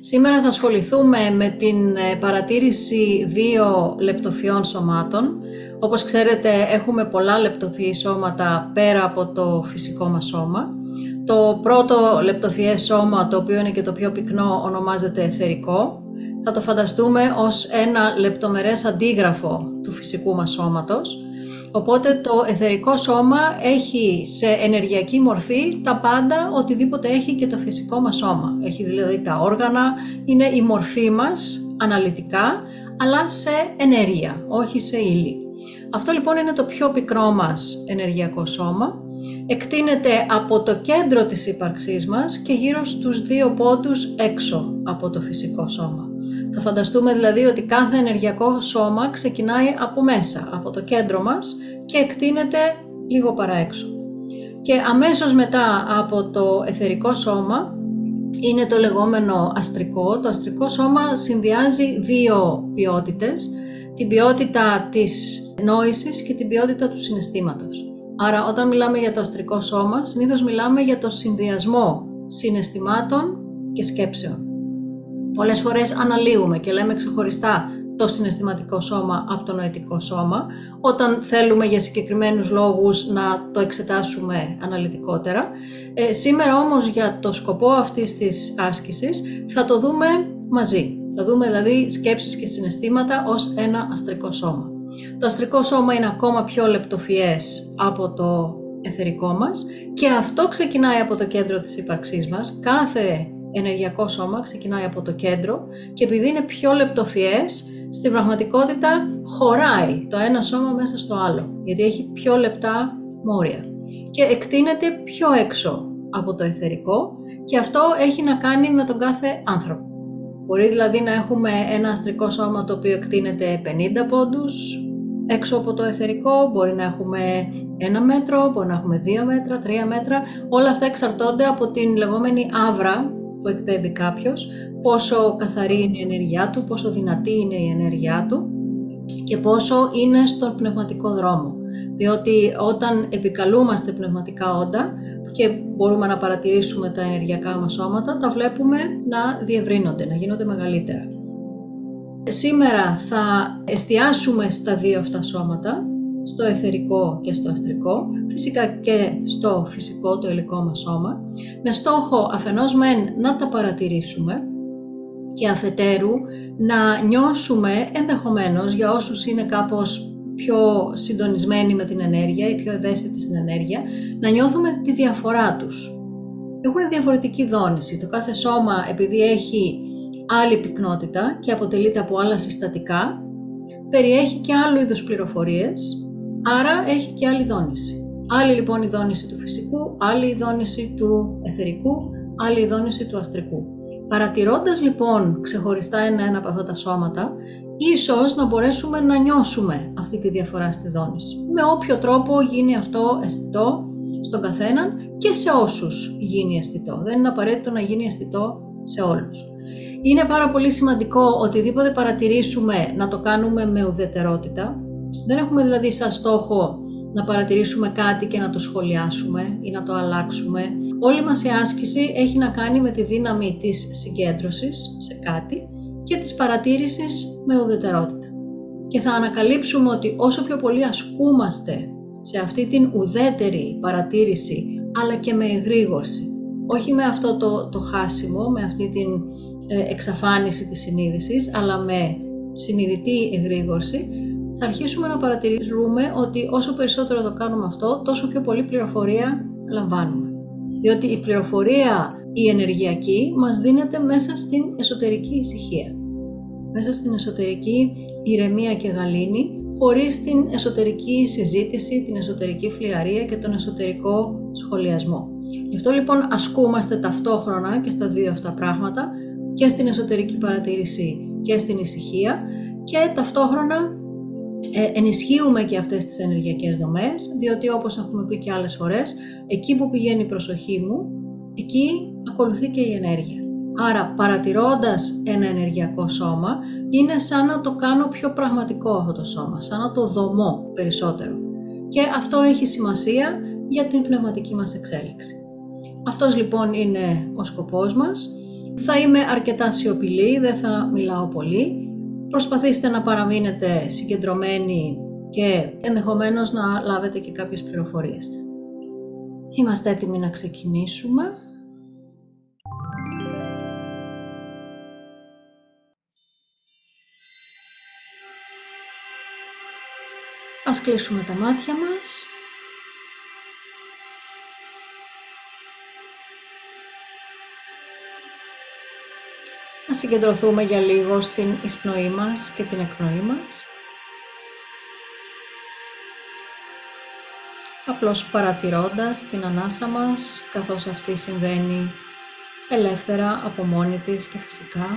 Σήμερα θα ασχοληθούμε με την ε, παρατήρηση δύο λεπτοφιών σωμάτων. Όπως ξέρετε έχουμε πολλά λεπτοφιή σώματα πέρα από το φυσικό μας σώμα. Το πρώτο λεπτοφιές σώμα, το οποίο είναι και το πιο πυκνό, ονομάζεται εθερικό. Θα το φανταστούμε ως ένα λεπτομερές αντίγραφο του φυσικού μας σώματος. Οπότε το εθερικό σώμα έχει σε ενεργειακή μορφή τα πάντα, οτιδήποτε έχει και το φυσικό μας σώμα. Έχει δηλαδή τα όργανα, είναι η μορφή μας αναλυτικά, αλλά σε ενέργεια, όχι σε ύλη. Αυτό λοιπόν είναι το πιο πικρό μας ενεργειακό σώμα. Εκτείνεται από το κέντρο της ύπαρξής μας και γύρω στους δύο πόντους έξω από το φυσικό σώμα. Θα φανταστούμε δηλαδή ότι κάθε ενεργειακό σώμα ξεκινάει από μέσα, από το κέντρο μας και εκτείνεται λίγο παραέξω. Και αμέσως μετά από το εθερικό σώμα είναι το λεγόμενο αστρικό. Το αστρικό σώμα συνδυάζει δύο ποιότητες, την ποιότητα της νόησης και την ποιότητα του συναισθήματος. Άρα όταν μιλάμε για το αστρικό σώμα, συνήθως μιλάμε για το συνδυασμό συναισθημάτων και σκέψεων. Πολλές φορές αναλύουμε και λέμε ξεχωριστά το συναισθηματικό σώμα από το νοητικό σώμα, όταν θέλουμε για συγκεκριμένους λόγους να το εξετάσουμε αναλυτικότερα. Ε, σήμερα όμως για το σκοπό αυτής της άσκησης θα το δούμε μαζί. Θα δούμε δηλαδή σκέψεις και συναισθήματα ως ένα αστρικό σώμα. Το αστρικό σώμα είναι ακόμα πιο λεπτοφιές από το εθερικό μας και αυτό ξεκινάει από το κέντρο της ύπαρξής μας. Κάθε ενεργειακό σώμα ξεκινάει από το κέντρο και επειδή είναι πιο λεπτοφιές, στην πραγματικότητα χωράει το ένα σώμα μέσα στο άλλο, γιατί έχει πιο λεπτά μόρια και εκτείνεται πιο έξω από το εθερικό και αυτό έχει να κάνει με τον κάθε άνθρωπο. Μπορεί δηλαδή να έχουμε ένα αστρικό σώμα το οποίο εκτείνεται 50 πόντους έξω από το εθερικό, μπορεί να έχουμε ένα μέτρο, μπορεί να έχουμε δύο μέτρα, τρία μέτρα. Όλα αυτά εξαρτώνται από την λεγόμενη άβρα που εκπέμπει κάποιος, πόσο καθαρή είναι η ενέργειά του, πόσο δυνατή είναι η ενέργειά του και πόσο είναι στον πνευματικό δρόμο. Διότι όταν επικαλούμαστε πνευματικά όντα και μπορούμε να παρατηρήσουμε τα ενεργειακά μας σώματα, τα βλέπουμε να διευρύνονται, να γίνονται μεγαλύτερα. Σήμερα θα εστιάσουμε στα δύο αυτά σώματα στο εθερικό και στο αστρικό, φυσικά και στο φυσικό, το υλικό μας σώμα, με στόχο αφενός μεν να τα παρατηρήσουμε και αφετέρου να νιώσουμε ενδεχομένως για όσους είναι κάπως πιο συντονισμένοι με την ενέργεια ή πιο ευαίσθητοι στην ενέργεια, να νιώθουμε τη διαφορά τους. Έχουν διαφορετική δόνηση. Το κάθε σώμα επειδή έχει άλλη πυκνότητα και αποτελείται από άλλα συστατικά, περιέχει και άλλου είδους πληροφορίες Άρα έχει και άλλη δόνηση. Άλλη λοιπόν η δόνηση του φυσικού, άλλη η δόνηση του εθερικού, άλλη η δόνηση του αστρικού. Παρατηρώντας λοιπόν ξεχωριστά ένα-ένα από αυτά τα σώματα, ίσως να μπορέσουμε να νιώσουμε αυτή τη διαφορά στη δόνηση. Με όποιο τρόπο γίνει αυτό αισθητό στον καθέναν και σε όσους γίνει αισθητό. Δεν είναι απαραίτητο να γίνει αισθητό σε όλους. Είναι πάρα πολύ σημαντικό οτιδήποτε παρατηρήσουμε να το κάνουμε με ουδετερότητα, δεν έχουμε δηλαδή σαν στόχο να παρατηρήσουμε κάτι και να το σχολιάσουμε ή να το αλλάξουμε. Όλη μας η άσκηση έχει να κάνει με τη δύναμη της συγκέντρωσης σε κάτι και της παρατήρησης με ουδετερότητα. Και θα ανακαλύψουμε ότι όσο πιο πολύ ασκούμαστε σε αυτή την ουδέτερη παρατήρηση αλλά και με εγρήγορση, όχι με αυτό το, το χάσιμο, με αυτή την ε, εξαφάνιση της συνείδησης, αλλά με συνειδητή εγρήγορση, θα αρχίσουμε να παρατηρούμε ότι όσο περισσότερο το κάνουμε αυτό, τόσο πιο πολύ πληροφορία λαμβάνουμε. Διότι η πληροφορία η ενεργειακή μας δίνεται μέσα στην εσωτερική ησυχία. Μέσα στην εσωτερική ηρεμία και γαλήνη, χωρίς την εσωτερική συζήτηση, την εσωτερική φλιαρία και τον εσωτερικό σχολιασμό. Γι' αυτό λοιπόν ασκούμαστε ταυτόχρονα και στα δύο αυτά πράγματα, και στην εσωτερική παρατήρηση και στην ησυχία και ταυτόχρονα ε, ενισχύουμε και αυτές τις ενεργειακές δομές, διότι όπως έχουμε πει και άλλες φορές, εκεί που πηγαίνει η προσοχή μου, εκεί ακολουθεί και η ενέργεια. Άρα παρατηρώντας ένα ενεργειακό σώμα, είναι σαν να το κάνω πιο πραγματικό αυτό το σώμα, σαν να το δομώ περισσότερο. Και αυτό έχει σημασία για την πνευματική μας εξέλιξη. Αυτός λοιπόν είναι ο σκοπός μας. Θα είμαι αρκετά σιωπηλή, δεν θα μιλάω πολύ. Προσπαθήστε να παραμείνετε συγκεντρωμένοι και ενδεχομένως να λάβετε και κάποιες πληροφορίες. Είμαστε έτοιμοι να ξεκινήσουμε. Ας κλείσουμε τα μάτια μας. Συγκεντρωθούμε για λίγο στην εισπνοή μας και την εκπνοή μας. Απλώς παρατηρώντας την ανάσα μας καθώς αυτή συμβαίνει ελεύθερα από μόνη της και φυσικά.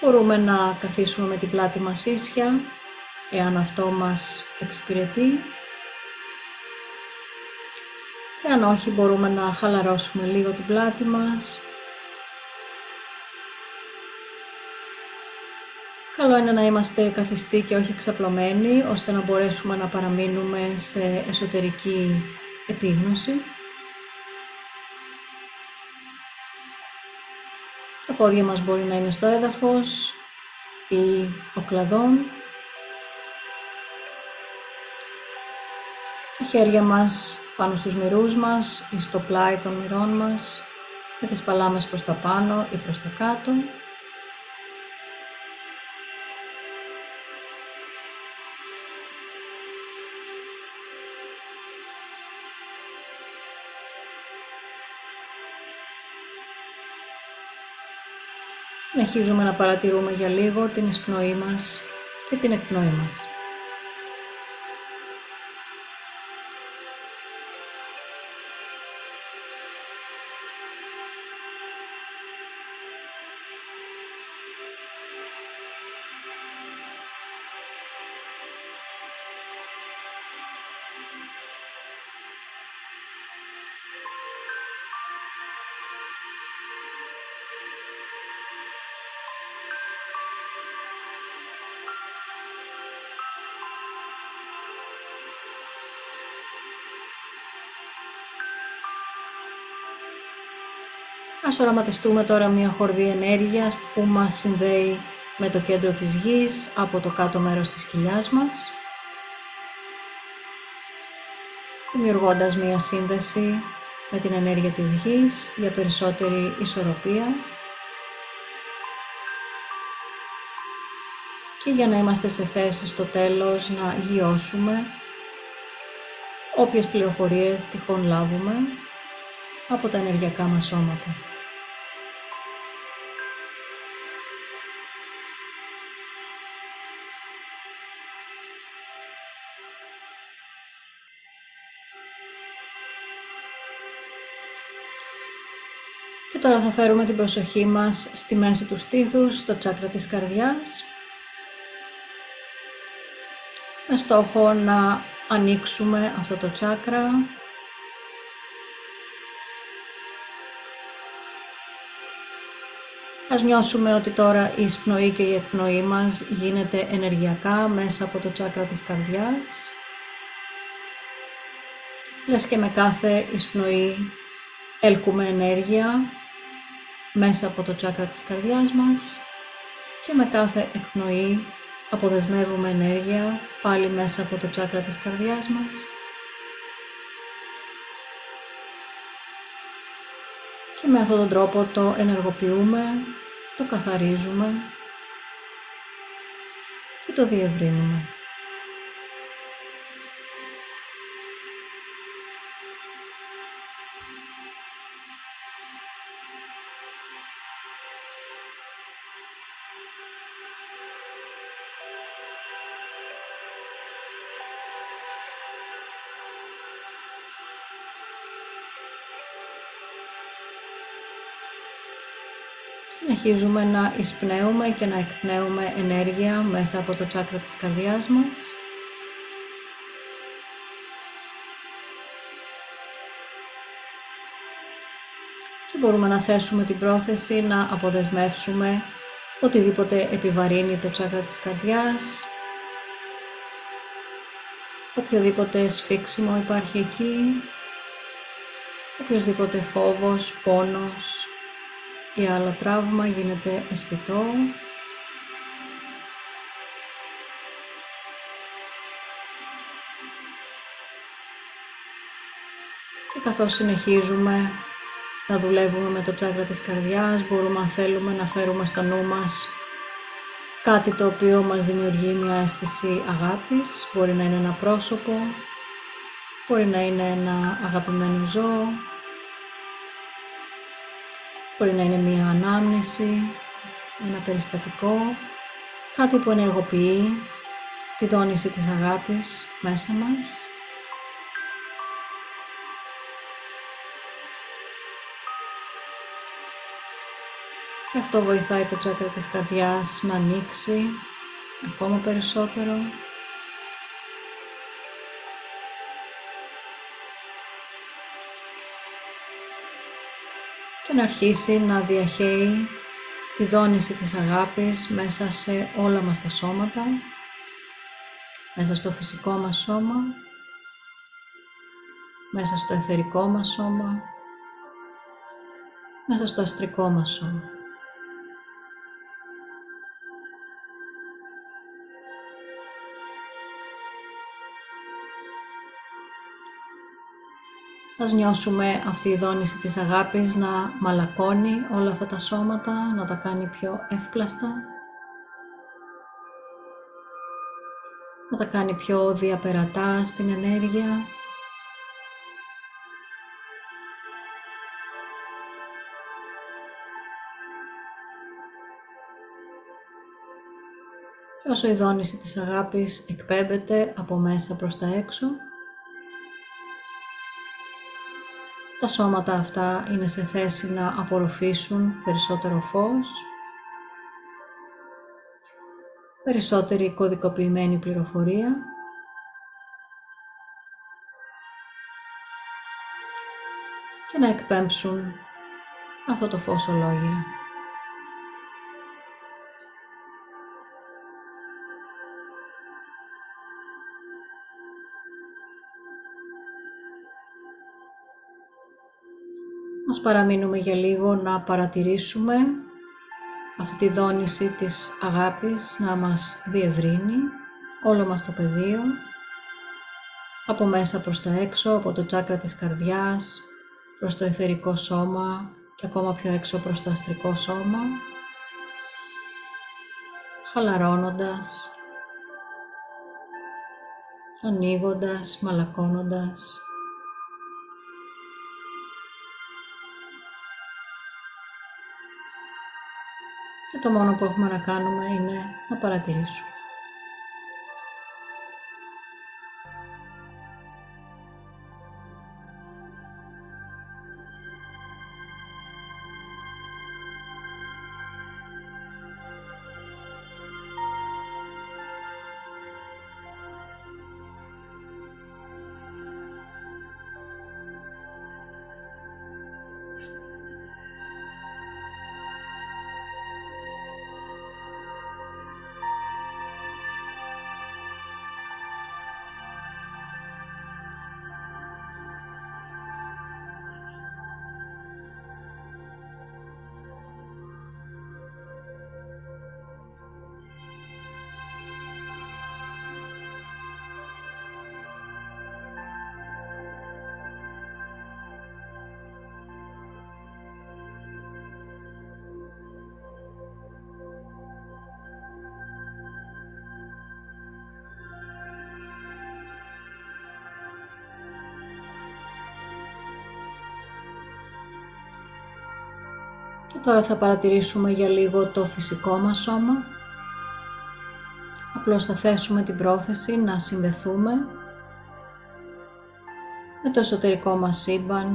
Μπορούμε να καθίσουμε με την πλάτη μας ίσια, εάν αυτό μας εξυπηρετεί. Εάν όχι, μπορούμε να χαλαρώσουμε λίγο την πλάτη μας. Καλό είναι να είμαστε καθιστοί και όχι εξαπλωμένοι, ώστε να μπορέσουμε να παραμείνουμε σε εσωτερική επίγνωση. Τα πόδια μας μπορεί να είναι στο έδαφος ή ο κλαδόν. Τα χέρια μας πάνω στους μυρούς μας ή στο πλάι των μυρών μας, με τις παλάμες προς τα πάνω ή προς τα κάτω. Συνεχίζουμε να παρατηρούμε για λίγο την εισπνοή μας και την εκπνοή μας. Ας οραματιστούμε τώρα μια χορδή ενέργειας που μας συνδέει με το κέντρο της γης από το κάτω μέρος της κοιλιάς μας. Δημιουργώντας μια σύνδεση με την ενέργεια της γης για περισσότερη ισορροπία. Και για να είμαστε σε θέση στο τέλος να γιώσουμε όποιες πληροφορίες τυχόν λάβουμε από τα ενεργειακά μας σώματα. Θα φέρουμε την προσοχή μας στη μέση του στήθους, στο τσάκρα της καρδιάς, με στόχο να ανοίξουμε αυτό το τσάκρα Ας νιώσουμε ότι τώρα η εισπνοή και η εκπνοή μας γίνεται ενεργειακά μέσα από το τσάκρα της καρδιάς. Λες και με κάθε εισπνοή έλκουμε ενέργεια μέσα από το τσάκρα της καρδιάς μας και με κάθε εκπνοή αποδεσμεύουμε ενέργεια πάλι μέσα από το τσάκρα της καρδιάς μας. Και με αυτόν τον τρόπο το ενεργοποιούμε, το καθαρίζουμε και το διευρύνουμε. Συνεχίζουμε να εισπνέουμε και να εκπνέουμε ενέργεια μέσα από το τσάκρα της καρδιάς μας. Και μπορούμε να θέσουμε την πρόθεση να αποδεσμεύσουμε οτιδήποτε επιβαρύνει το τσάκρα της καρδιάς οποιοδήποτε σφίξιμο υπάρχει εκεί, οποιοδήποτε φόβος, πόνος ή άλλο τραύμα γίνεται αισθητό. Και καθώς συνεχίζουμε να δουλεύουμε με το τσάκρα της καρδιάς, μπορούμε αν θέλουμε να φέρουμε στο νου μας κάτι το οποίο μας δημιουργεί μια αίσθηση αγάπης, μπορεί να είναι ένα πρόσωπο, μπορεί να είναι ένα αγαπημένο ζώο, μπορεί να είναι μια ανάμνηση, ένα περιστατικό, κάτι που ενεργοποιεί τη δόνηση της αγάπης μέσα μας. Και αυτό βοηθάει το τσάκρα της καρδιάς να ανοίξει ακόμα περισσότερο. Και να αρχίσει να διαχέει τη δόνηση της αγάπης μέσα σε όλα μας τα σώματα, μέσα στο φυσικό μας σώμα, μέσα στο εθερικό μας σώμα, μέσα στο αστρικό μας σώμα. Ας νιώσουμε αυτή η δόνηση της αγάπης να μαλακώνει όλα αυτά τα σώματα, να τα κάνει πιο εύπλαστα, να τα κάνει πιο διαπερατά στην ενέργεια. Και όσο η δόνηση της αγάπης εκπέμπεται από μέσα προς τα έξω, τα σώματα αυτά είναι σε θέση να απορροφήσουν περισσότερο φως, περισσότερη κωδικοποιημένη πληροφορία και να εκπέμψουν αυτό το φως ολόγυρα. Παραμείνουμε για λίγο να παρατηρήσουμε αυτή τη δόνηση της αγάπης να μας διευρύνει όλο μας το πεδίο από μέσα προς τα έξω, από το τσάκρα της καρδιάς προς το εθερικό σώμα και ακόμα πιο έξω προς το αστρικό σώμα χαλαρώνοντας, ανοίγοντας, μαλακώνοντας το μόνο που έχουμε να κάνουμε είναι να παρατηρήσουμε. Και τώρα θα παρατηρήσουμε για λίγο το φυσικό μας σώμα. Απλώς θα θέσουμε την πρόθεση να συνδεθούμε με το εσωτερικό μας σύμπαν,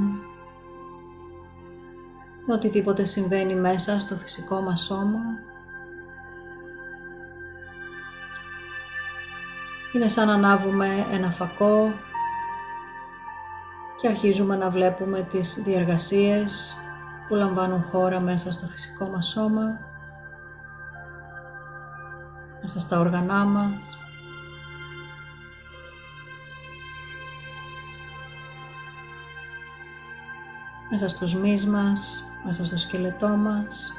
με οτιδήποτε συμβαίνει μέσα στο φυσικό μας σώμα. Είναι σαν να ανάβουμε ένα φακό και αρχίζουμε να βλέπουμε τις διεργασίες που λαμβάνουν χώρα μέσα στο φυσικό μας σώμα, μέσα στα όργανά μας, μέσα στο σμίσμα μας, μέσα στο σκελετό μας,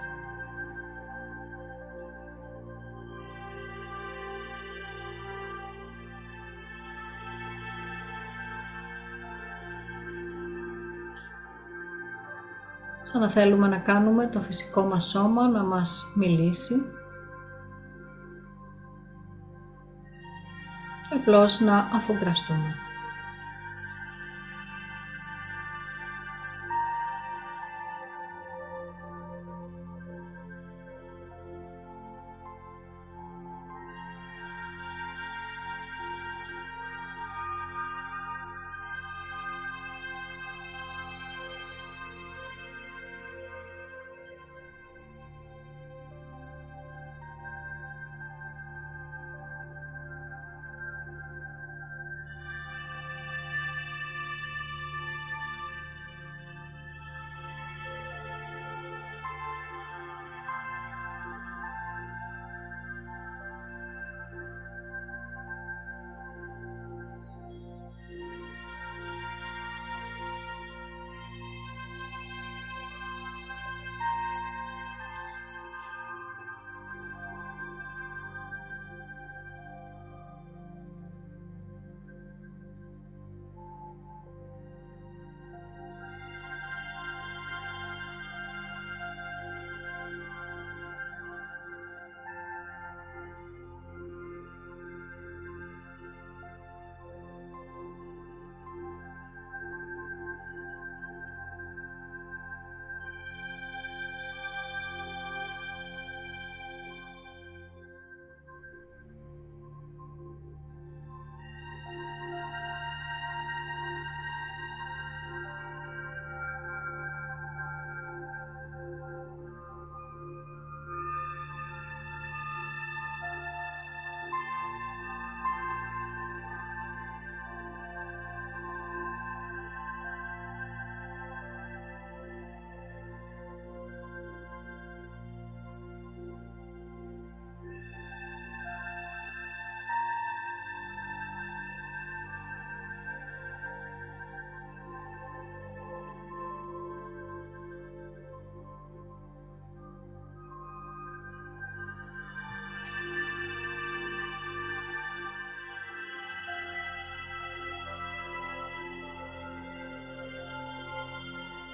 σαν να θέλουμε να κάνουμε το φυσικό μας σώμα να μας μιλήσει και απλώς να αφουγκραστούμε.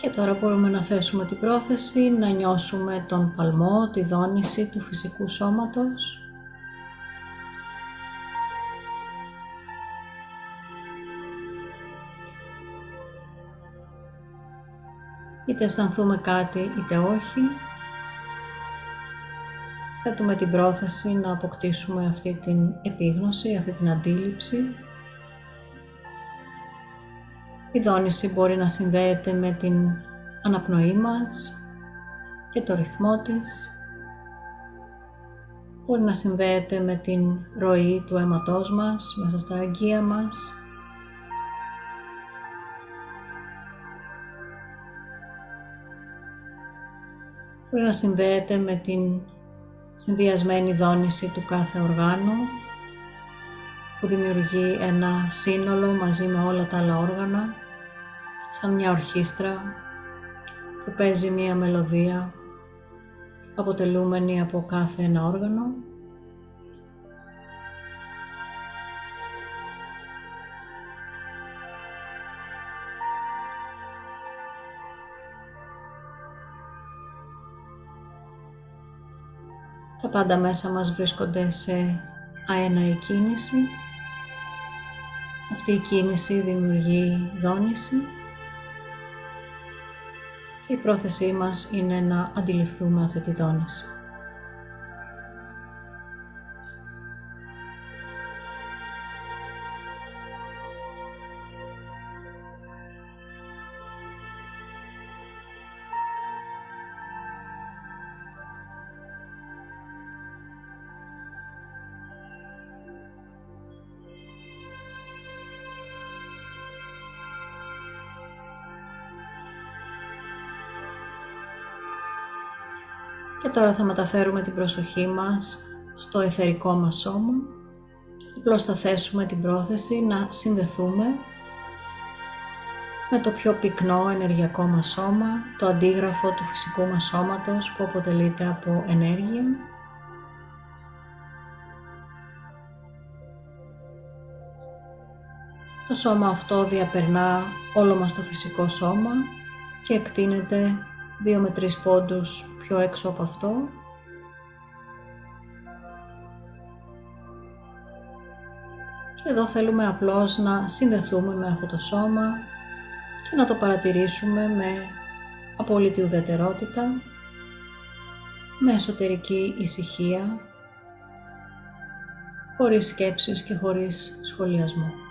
Και τώρα μπορούμε να θέσουμε την πρόθεση, να νιώσουμε τον παλμό, τη δόνηση του φυσικού σώματος. Είτε αισθανθούμε κάτι είτε όχι. Θέτουμε την πρόθεση να αποκτήσουμε αυτή την επίγνωση, αυτή την αντίληψη η δόνηση μπορεί να συνδέεται με την αναπνοή μας και το ρυθμό της. Μπορεί να συνδέεται με την ροή του αίματός μας μέσα στα αγγεία μας. Μπορεί να συνδέεται με την συνδυασμένη δόνηση του κάθε οργάνου που δημιουργεί ένα σύνολο μαζί με όλα τα άλλα όργανα σαν μια ορχήστρα που παίζει μια μελωδία αποτελούμενη από κάθε ένα όργανο Τα πάντα μέσα μας βρίσκονται σε αέναη κίνηση. Αυτή η κίνηση δημιουργεί δόνηση και η πρόθεσή μας είναι να αντιληφθούμε αυτή τη δόνηση. Και τώρα θα μεταφέρουμε την προσοχή μας στο εθερικό μας σώμα. Απλώς θα θέσουμε την πρόθεση να συνδεθούμε με το πιο πυκνό ενεργειακό μας σώμα, το αντίγραφο του φυσικού μας σώματος που αποτελείται από ενέργεια. Το σώμα αυτό διαπερνά όλο μας το φυσικό σώμα και εκτείνεται 2 με 3 πόντους πιο έξω από αυτό. Και εδώ θέλουμε απλώς να συνδεθούμε με αυτό το σώμα και να το παρατηρήσουμε με απόλυτη ουδετερότητα, με εσωτερική ησυχία, χωρίς σκέψεις και χωρίς σχολιασμό.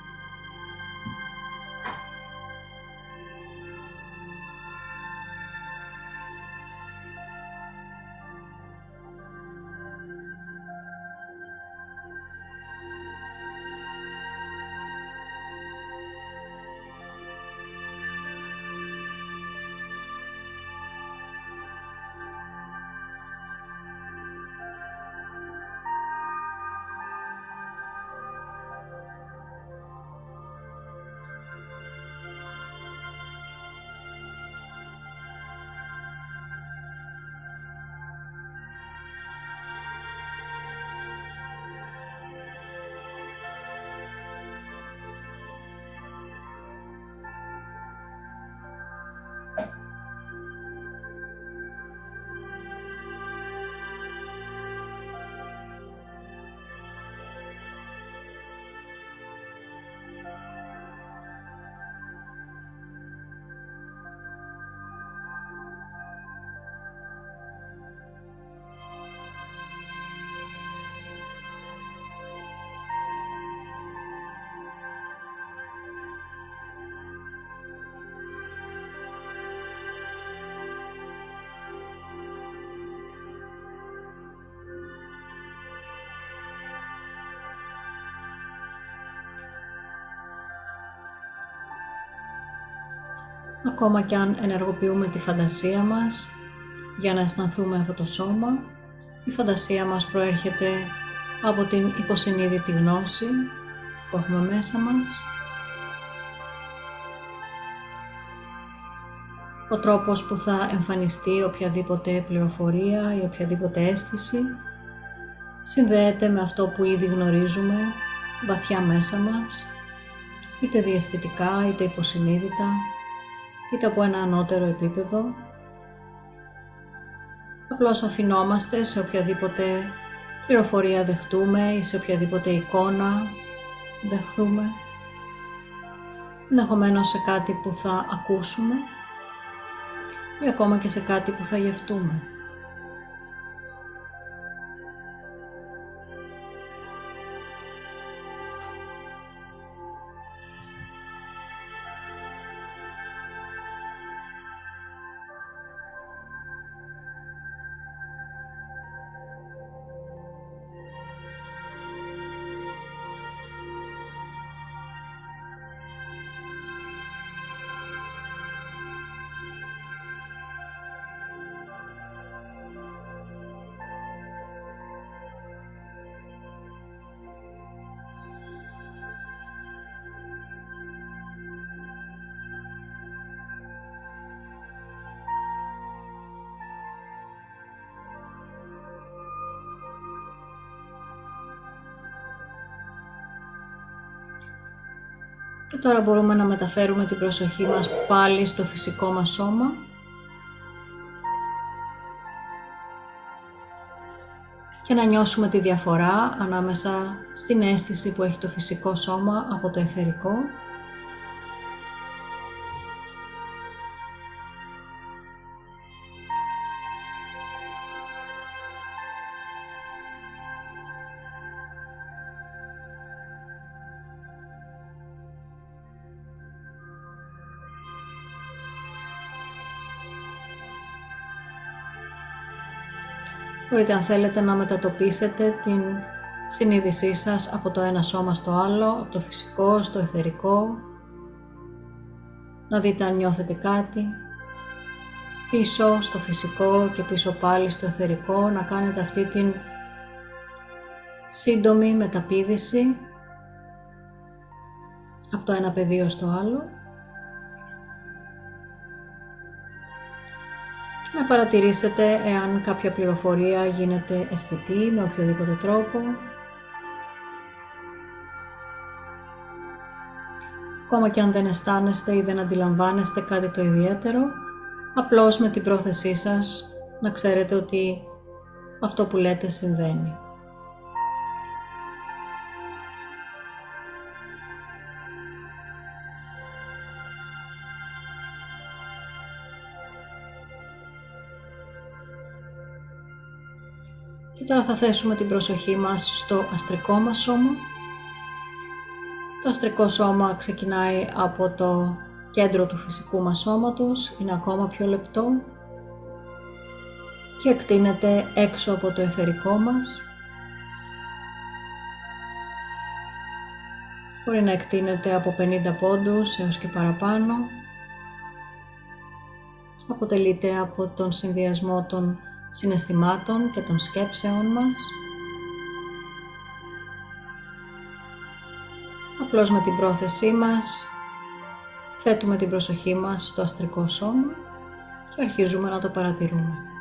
Ακόμα κι αν ενεργοποιούμε τη φαντασία μας για να αισθανθούμε αυτό το σώμα, η φαντασία μας προέρχεται από την υποσυνείδητη γνώση που έχουμε μέσα μας. Ο τρόπος που θα εμφανιστεί οποιαδήποτε πληροφορία ή οποιαδήποτε αίσθηση συνδέεται με αυτό που ήδη γνωρίζουμε βαθιά μέσα μας, είτε διαστητικά είτε υποσυνείδητα, είτε από ένα ανώτερο επίπεδο. Απλώς αφινόμαστε σε οποιαδήποτε πληροφορία δεχτούμε ή σε οποιαδήποτε εικόνα δεχτούμε. Ενδεχομένως σε κάτι που θα ακούσουμε ή ακόμα και σε κάτι που θα γευτούμε. Και τώρα μπορούμε να μεταφέρουμε την προσοχή μας πάλι στο φυσικό μας σώμα. Και να νιώσουμε τη διαφορά ανάμεσα στην αίσθηση που έχει το φυσικό σώμα από το εθερικό. Μπορείτε αν θέλετε να μετατοπίσετε την συνείδησή σας από το ένα σώμα στο άλλο, από το φυσικό στο εθερικό. Να δείτε αν νιώθετε κάτι. Πίσω στο φυσικό και πίσω πάλι στο εθερικό να κάνετε αυτή την σύντομη μεταπίδηση από το ένα πεδίο στο άλλο. Παρατηρήσετε εάν κάποια πληροφορία γίνεται αισθητή με οποιοδήποτε τρόπο; Ακόμα και αν δεν αισθάνεστε ή δεν αντιλαμβάνεστε κάτι το ιδιαίτερο, απλώς με την πρόθεσή σας να ξέρετε ότι αυτό που λέτε συμβαίνει. Τώρα θα θέσουμε την προσοχή μας στο αστρικό μας σώμα. Το αστρικό σώμα ξεκινάει από το κέντρο του φυσικού μας σώματος, είναι ακόμα πιο λεπτό και εκτείνεται έξω από το εθερικό μας. Μπορεί να εκτείνεται από 50 πόντους έως και παραπάνω. Αποτελείται από τον συνδυασμό των συναισθημάτων και των σκέψεων μας. Απλώς με την πρόθεσή μας θέτουμε την προσοχή μας στο αστρικό σώμα και αρχίζουμε να το παρατηρούμε.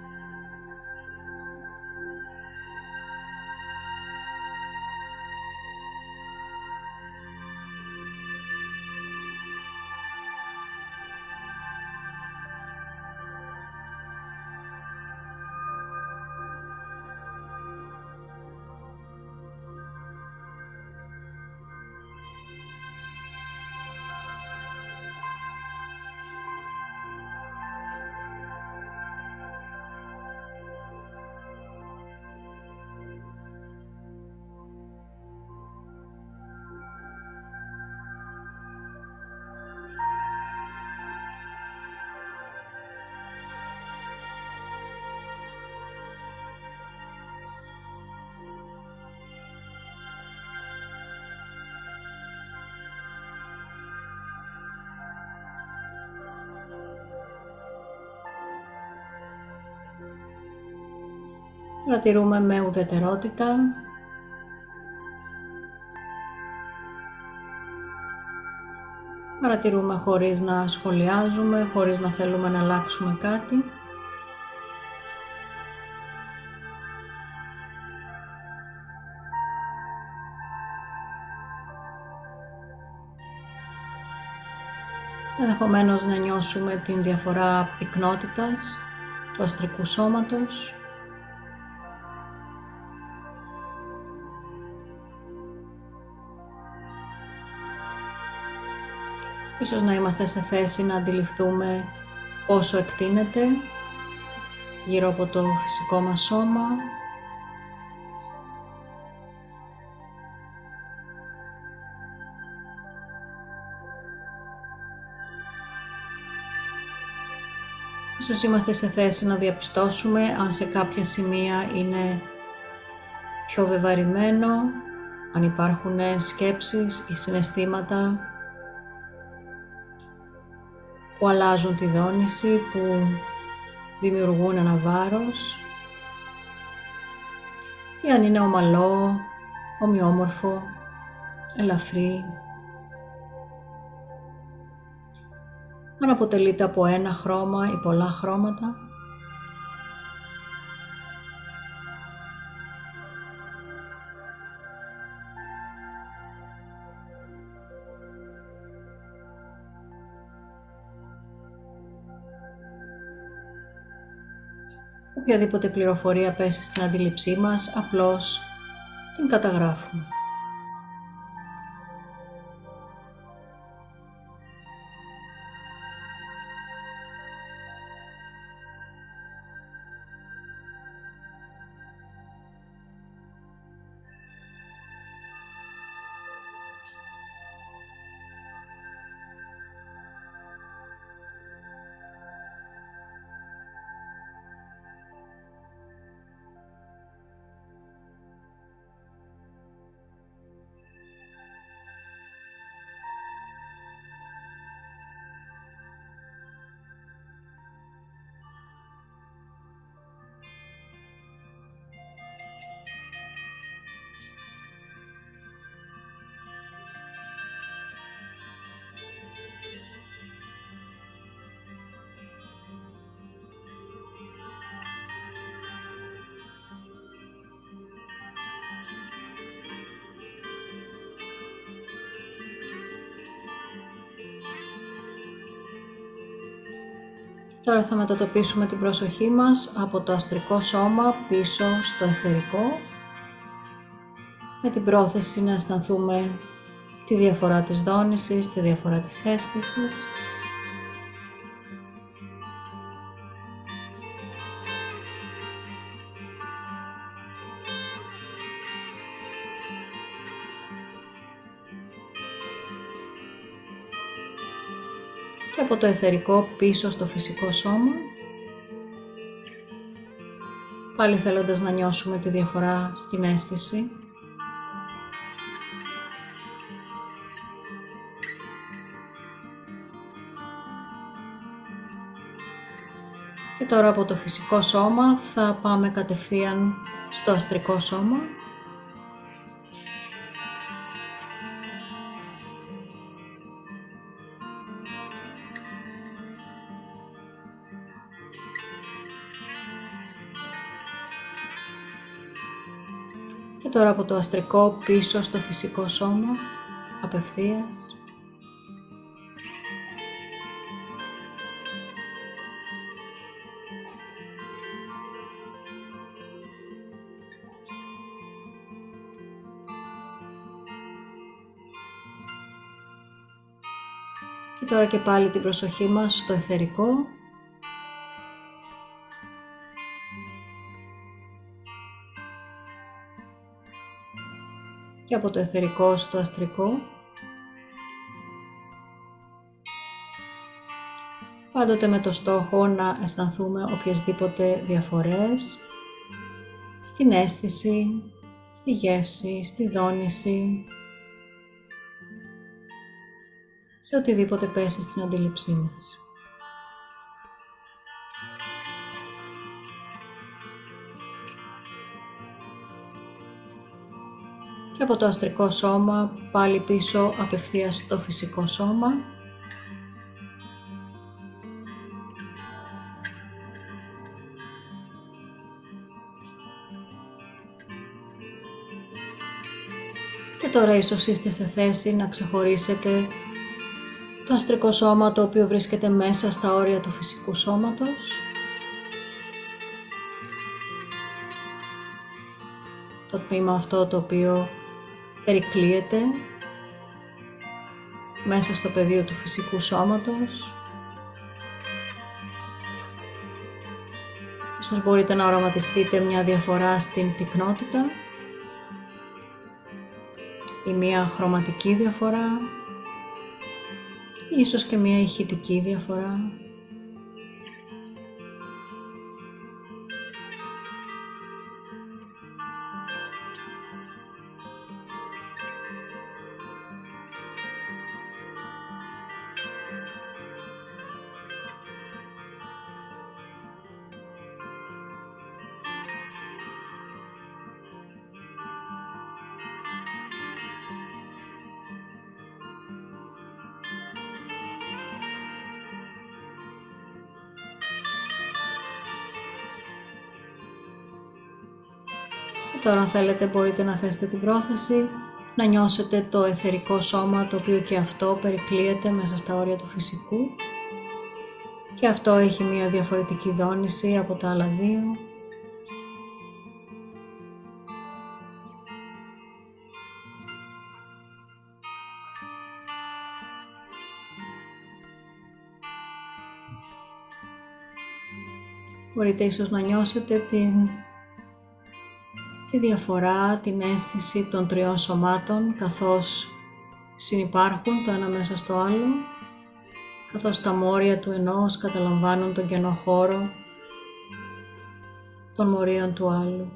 Παρατηρούμε με ουδετερότητα. Παρατηρούμε χωρίς να σχολιάζουμε, χωρίς να θέλουμε να αλλάξουμε κάτι. Ενδεχομένως να νιώσουμε την διαφορά πυκνότητας του αστρικού σώματος. Ίσως να είμαστε σε θέση να αντιληφθούμε πόσο εκτείνεται γύρω από το φυσικό μας σώμα. Ίσως είμαστε σε θέση να διαπιστώσουμε αν σε κάποια σημεία είναι πιο βεβαρημένο, αν υπάρχουν σκέψεις ή συναισθήματα που αλλάζουν τη δόνηση, που δημιουργούν ένα βάρος ή αν είναι ομαλό, ομοιόμορφο, ελαφρύ. Αν αποτελείται από ένα χρώμα ή πολλά χρώματα οποιαδήποτε πληροφορία πέσει στην αντίληψή μας, απλώς την καταγράφουμε. Τώρα θα μετατοπίσουμε την προσοχή μας από το αστρικό σώμα πίσω στο εθερικό με την πρόθεση να αισθανθούμε τη διαφορά της δόνησης, τη διαφορά της αίσθησης. Και από το εθερικό πίσω στο φυσικό σώμα. Πάλι θέλοντας να νιώσουμε τη διαφορά στην αίσθηση. Και τώρα από το φυσικό σώμα θα πάμε κατευθείαν στο αστρικό σώμα. Τώρα από το αστρικό πίσω στο φυσικό σώμα, απευθείας. Και τώρα και πάλι την προσοχή μας στο εθερικό και από το εθερικό στο αστρικό. Πάντοτε με το στόχο να αισθανθούμε οποιασδήποτε διαφορές στην αίσθηση, στη γεύση, στη δόνηση, σε οτιδήποτε πέσει στην αντίληψή μας. Από το αστρικό σώμα πάλι πίσω απευθείας στο φυσικό σώμα. Και τώρα ίσως είστε σε θέση να ξεχωρίσετε το αστρικό σώμα το οποίο βρίσκεται μέσα στα όρια του φυσικού σώματος. Το τμήμα αυτό το οποίο περικλείεται μέσα στο πεδίο του φυσικού σώματος. Ίσως μπορείτε να οραματιστείτε μια διαφορά στην πυκνότητα ή μια χρωματική διαφορά, ίσως και μια ηχητική διαφορά. Τώρα αν θέλετε μπορείτε να θέσετε την πρόθεση, να νιώσετε το εθερικό σώμα το οποίο και αυτό περικλείεται μέσα στα όρια του φυσικού και αυτό έχει μια διαφορετική δόνηση από τα άλλα δύο. Μπορείτε ίσως να νιώσετε την τη διαφορά, την αίσθηση των τριών σωμάτων καθώς συνυπάρχουν το ένα μέσα στο άλλο, καθώς τα μόρια του ενός καταλαμβάνουν τον κενό χώρο των μορίων του άλλου.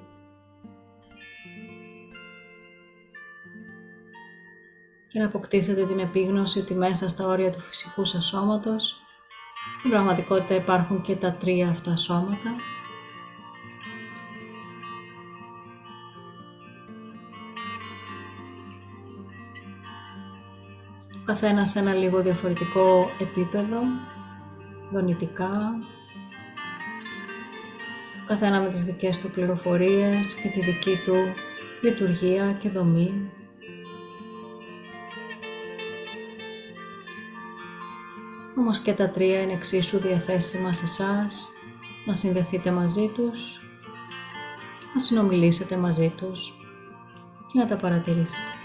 Και να αποκτήσετε την επίγνωση ότι μέσα στα όρια του φυσικού σας σώματος στην πραγματικότητα υπάρχουν και τα τρία αυτά σώματα καθένας σε ένα λίγο διαφορετικό επίπεδο, δονητικά, καθένα με τις δικές του πληροφορίες και τη δική του λειτουργία και δομή. Όμως και τα τρία είναι εξίσου διαθέσιμα σε εσάς να συνδεθείτε μαζί τους, να συνομιλήσετε μαζί τους και να τα παρατηρήσετε.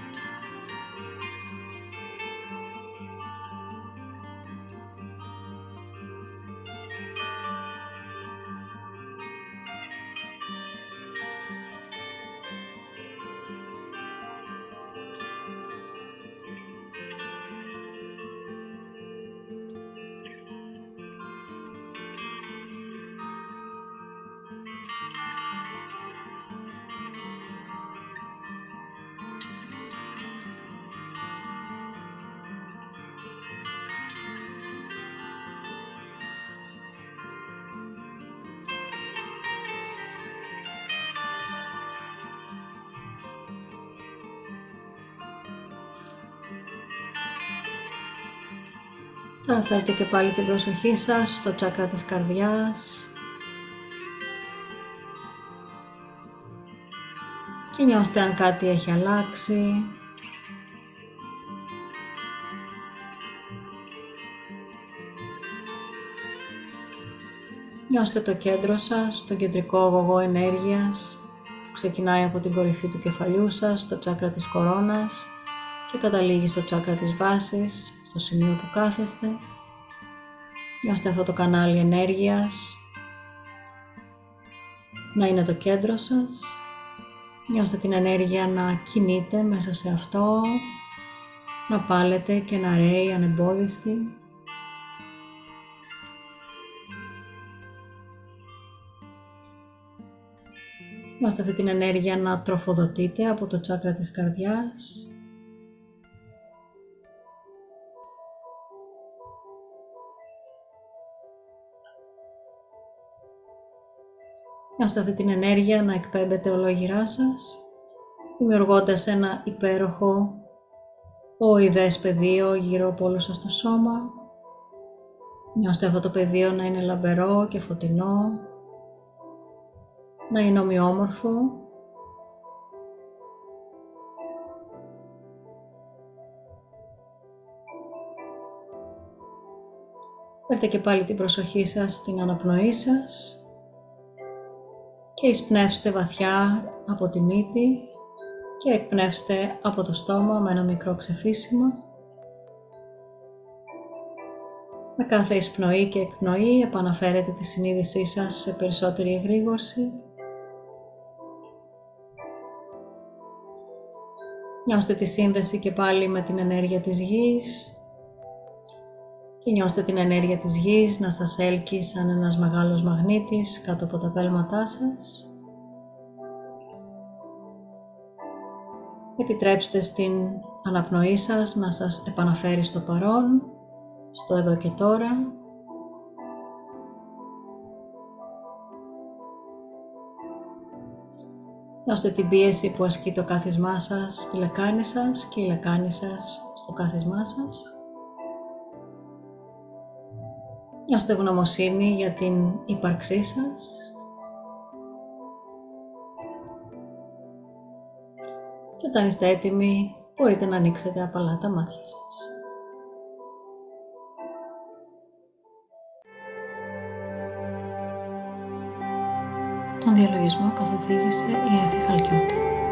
Τώρα φέρτε και πάλι την προσοχή σας στο τσάκρα της καρδιάς και νιώστε αν κάτι έχει αλλάξει. Νιώστε το κέντρο σας, το κεντρικό αγωγό ενέργειας που ξεκινάει από την κορυφή του κεφαλιού σας, στο τσάκρα της κορώνας και καταλήγει στο τσάκρα της βάσης, στο σημείο που κάθεστε. Νιώστε αυτό το κανάλι ενέργειας να είναι το κέντρο σας. Νιώστε την ενέργεια να κινείται μέσα σε αυτό, να πάλετε και να ρέει ανεμπόδιστη. Νιώστε αυτή την ενέργεια να τροφοδοτείτε από το τσάκρα της καρδιάς Νιώστε αυτή την ενέργεια να εκπέμπεται ολόγυρά σας, δημιουργώντας ένα υπέροχο οειδές πεδίο γύρω από όλο σας το σώμα. Νιώστε αυτό το πεδίο να είναι λαμπερό και φωτεινό, να είναι ομοιόμορφο. Φέρτε και πάλι την προσοχή σας στην αναπνοή σας και εισπνεύστε βαθιά από τη μύτη και εκπνεύστε από το στόμα με ένα μικρό ξεφύσιμο. Με κάθε εισπνοή και εκπνοή επαναφέρετε τη συνείδησή σας σε περισσότερη εγρήγορση. Νιώστε τη σύνδεση και πάλι με την ενέργεια της γης και νιώστε την ενέργεια της γης να σας έλκει σαν ένας μεγάλος μαγνήτης κάτω από τα πέλματά σας. Επιτρέψτε στην αναπνοή σας να σας επαναφέρει στο παρόν, στο εδώ και τώρα. Νιώστε την πίεση που ασκεί το κάθισμά σας στη λεκάνη σας και η λεκάνη σας στο κάθισμά σας. Νιώστε γνωμοσύνη για την ύπαρξή σας. Και όταν είστε έτοιμοι, μπορείτε να ανοίξετε απαλά τα μάτια σας. Τον διαλογισμό καθοδήγησε η Εύη Χαλκιώτη.